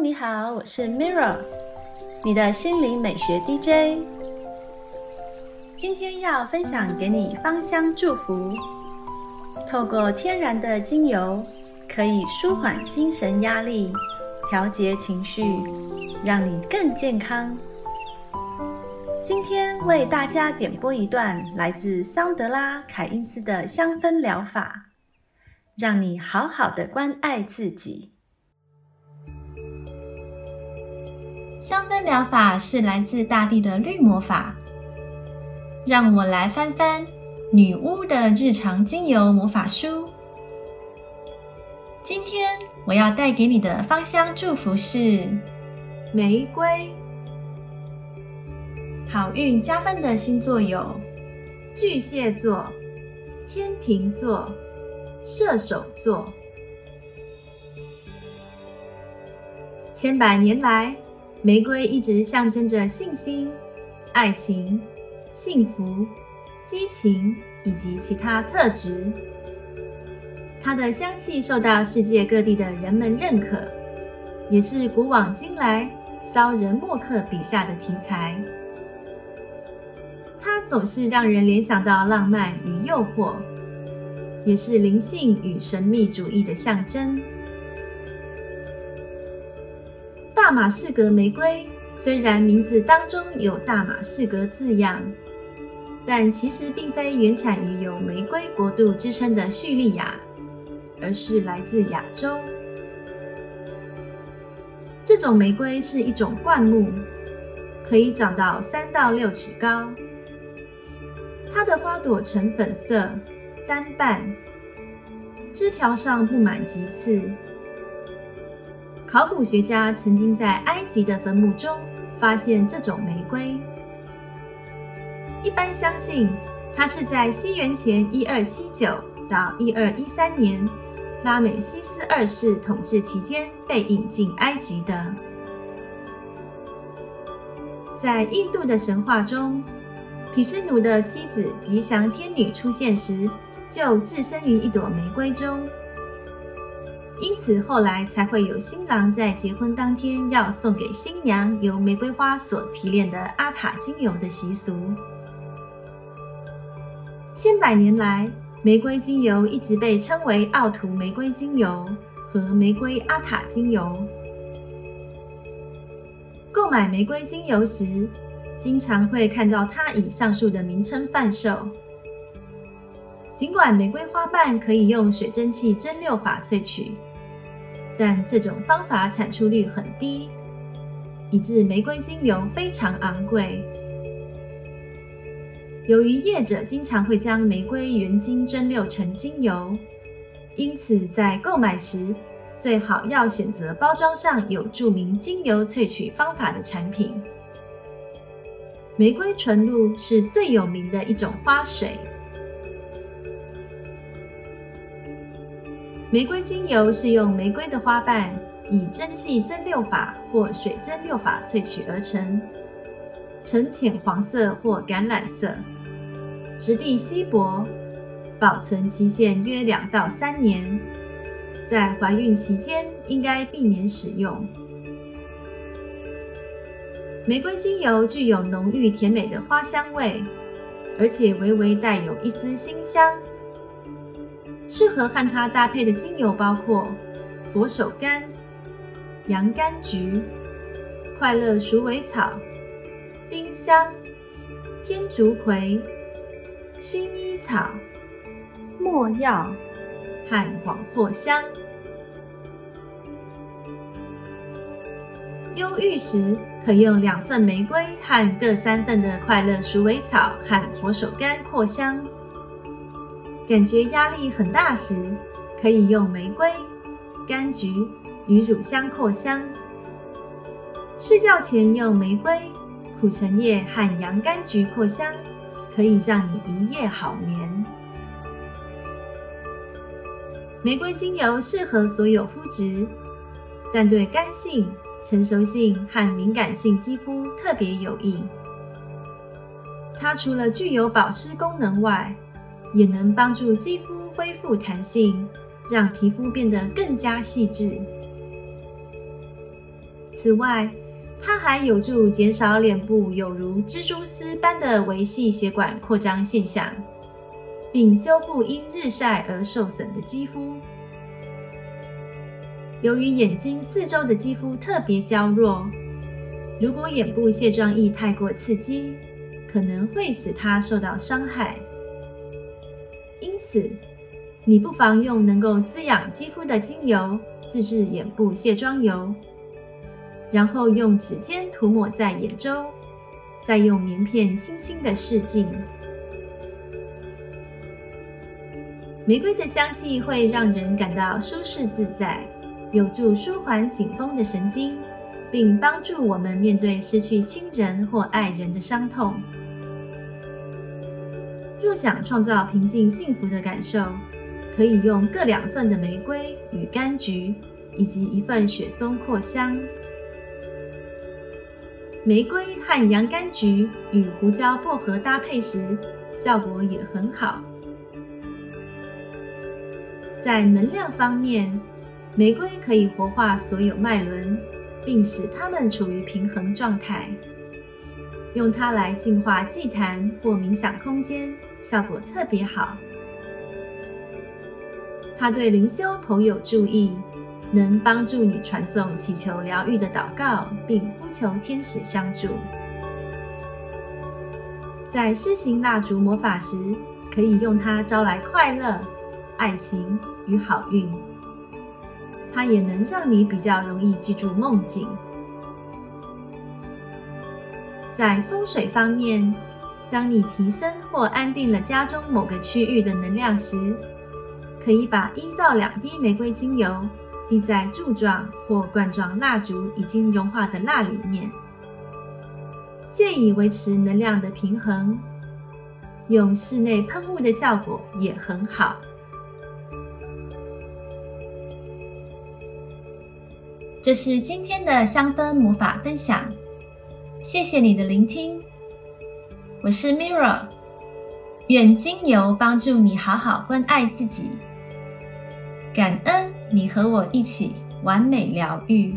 你好，我是 Mirra，你的心灵美学 DJ。今天要分享给你芳香祝福，透过天然的精油，可以舒缓精神压力，调节情绪，让你更健康。今天为大家点播一段来自桑德拉·凯因斯的香氛疗法，让你好好的关爱自己。香氛疗法是来自大地的绿魔法。让我来翻翻女巫的日常精油魔法书。今天我要带给你的芳香祝福是玫瑰。好运加分的星座有巨蟹座、天秤座、射手座。千百年来。玫瑰一直象征着信心、爱情、幸福、激情以及其他特质。它的香气受到世界各地的人们认可，也是古往今来骚人墨客笔下的题材。它总是让人联想到浪漫与诱惑，也是灵性与神秘主义的象征。大马士革玫瑰虽然名字当中有“大马士革”字样，但其实并非原产于有“玫瑰国度”之称的叙利亚，而是来自亚洲。这种玫瑰是一种灌木，可以长到三到六尺高。它的花朵呈粉色，单瓣，枝条上布满棘刺。考古学家曾经在埃及的坟墓中发现这种玫瑰，一般相信它是在西元前一二七九到一二一三年拉美西斯二世统治期间被引进埃及的。在印度的神话中，毗湿奴的妻子吉祥天女出现时，就置身于一朵玫瑰中。因此，后来才会有新郎在结婚当天要送给新娘由玫瑰花所提炼的阿塔精油的习俗。千百年来，玫瑰精油一直被称为奥图玫瑰精油和玫瑰阿塔精油。购买玫瑰精油时，经常会看到它以上述的名称贩售。尽管玫瑰花瓣可以用水蒸气蒸馏法萃取。但这种方法产出率很低，以致玫瑰精油非常昂贵。由于业者经常会将玫瑰原精蒸馏成精油，因此在购买时最好要选择包装上有注明精油萃取方法的产品。玫瑰纯露是最有名的一种花水。玫瑰精油是用玫瑰的花瓣以蒸汽蒸馏法或水蒸馏法萃取而成，呈浅黄色或橄榄色，质地稀薄，保存期限约两到三年。在怀孕期间应该避免使用。玫瑰精油具有浓郁甜美的花香味，而且微微带有一丝馨香。适合和它搭配的精油包括佛手柑、洋甘菊、快乐鼠尾草、丁香、天竺葵、薰衣草、没药和广藿香。忧郁时可用两份玫瑰和各三份的快乐鼠尾草和佛手柑扩香。感觉压力很大时，可以用玫瑰、柑橘与乳香扩香。睡觉前用玫瑰、苦橙叶和洋甘菊扩香，可以让你一夜好眠。玫瑰精油适合所有肤质，但对干性、成熟性和敏感性肌肤特别有益。它除了具有保湿功能外，也能帮助肌肤恢复弹性，让皮肤变得更加细致。此外，它还有助减少脸部有如蜘蛛丝般的维系血管扩张现象，并修复因日晒而受损的肌肤。由于眼睛四周的肌肤特别娇弱，如果眼部卸妆液太过刺激，可能会使它受到伤害。因此，你不妨用能够滋养肌肤的精油自制眼部卸妆油，然后用指尖涂抹在眼周，再用棉片轻轻的试镜。玫瑰的香气会让人感到舒适自在。有助舒缓紧绷的神经，并帮助我们面对失去亲人或爱人的伤痛。若想创造平静幸福的感受，可以用各两份的玫瑰与柑橘，以及一份雪松扩香。玫瑰和洋甘菊与胡椒薄荷搭配时，效果也很好。在能量方面。玫瑰可以活化所有脉轮，并使它们处于平衡状态。用它来净化祭坛或冥想空间，效果特别好。它对灵修颇有助益，能帮助你传送祈求疗愈的祷告，并呼求天使相助。在施行蜡烛魔法时，可以用它招来快乐、爱情与好运。它也能让你比较容易记住梦境。在风水方面，当你提升或安定了家中某个区域的能量时，可以把一到两滴玫瑰精油滴在柱状或罐状蜡烛已经融化的蜡里面，借以维持能量的平衡。用室内喷雾的效果也很好。这是今天的香氛魔法分享，谢谢你的聆听。我是 Mirra，愿精油帮助你好好关爱自己，感恩你和我一起完美疗愈。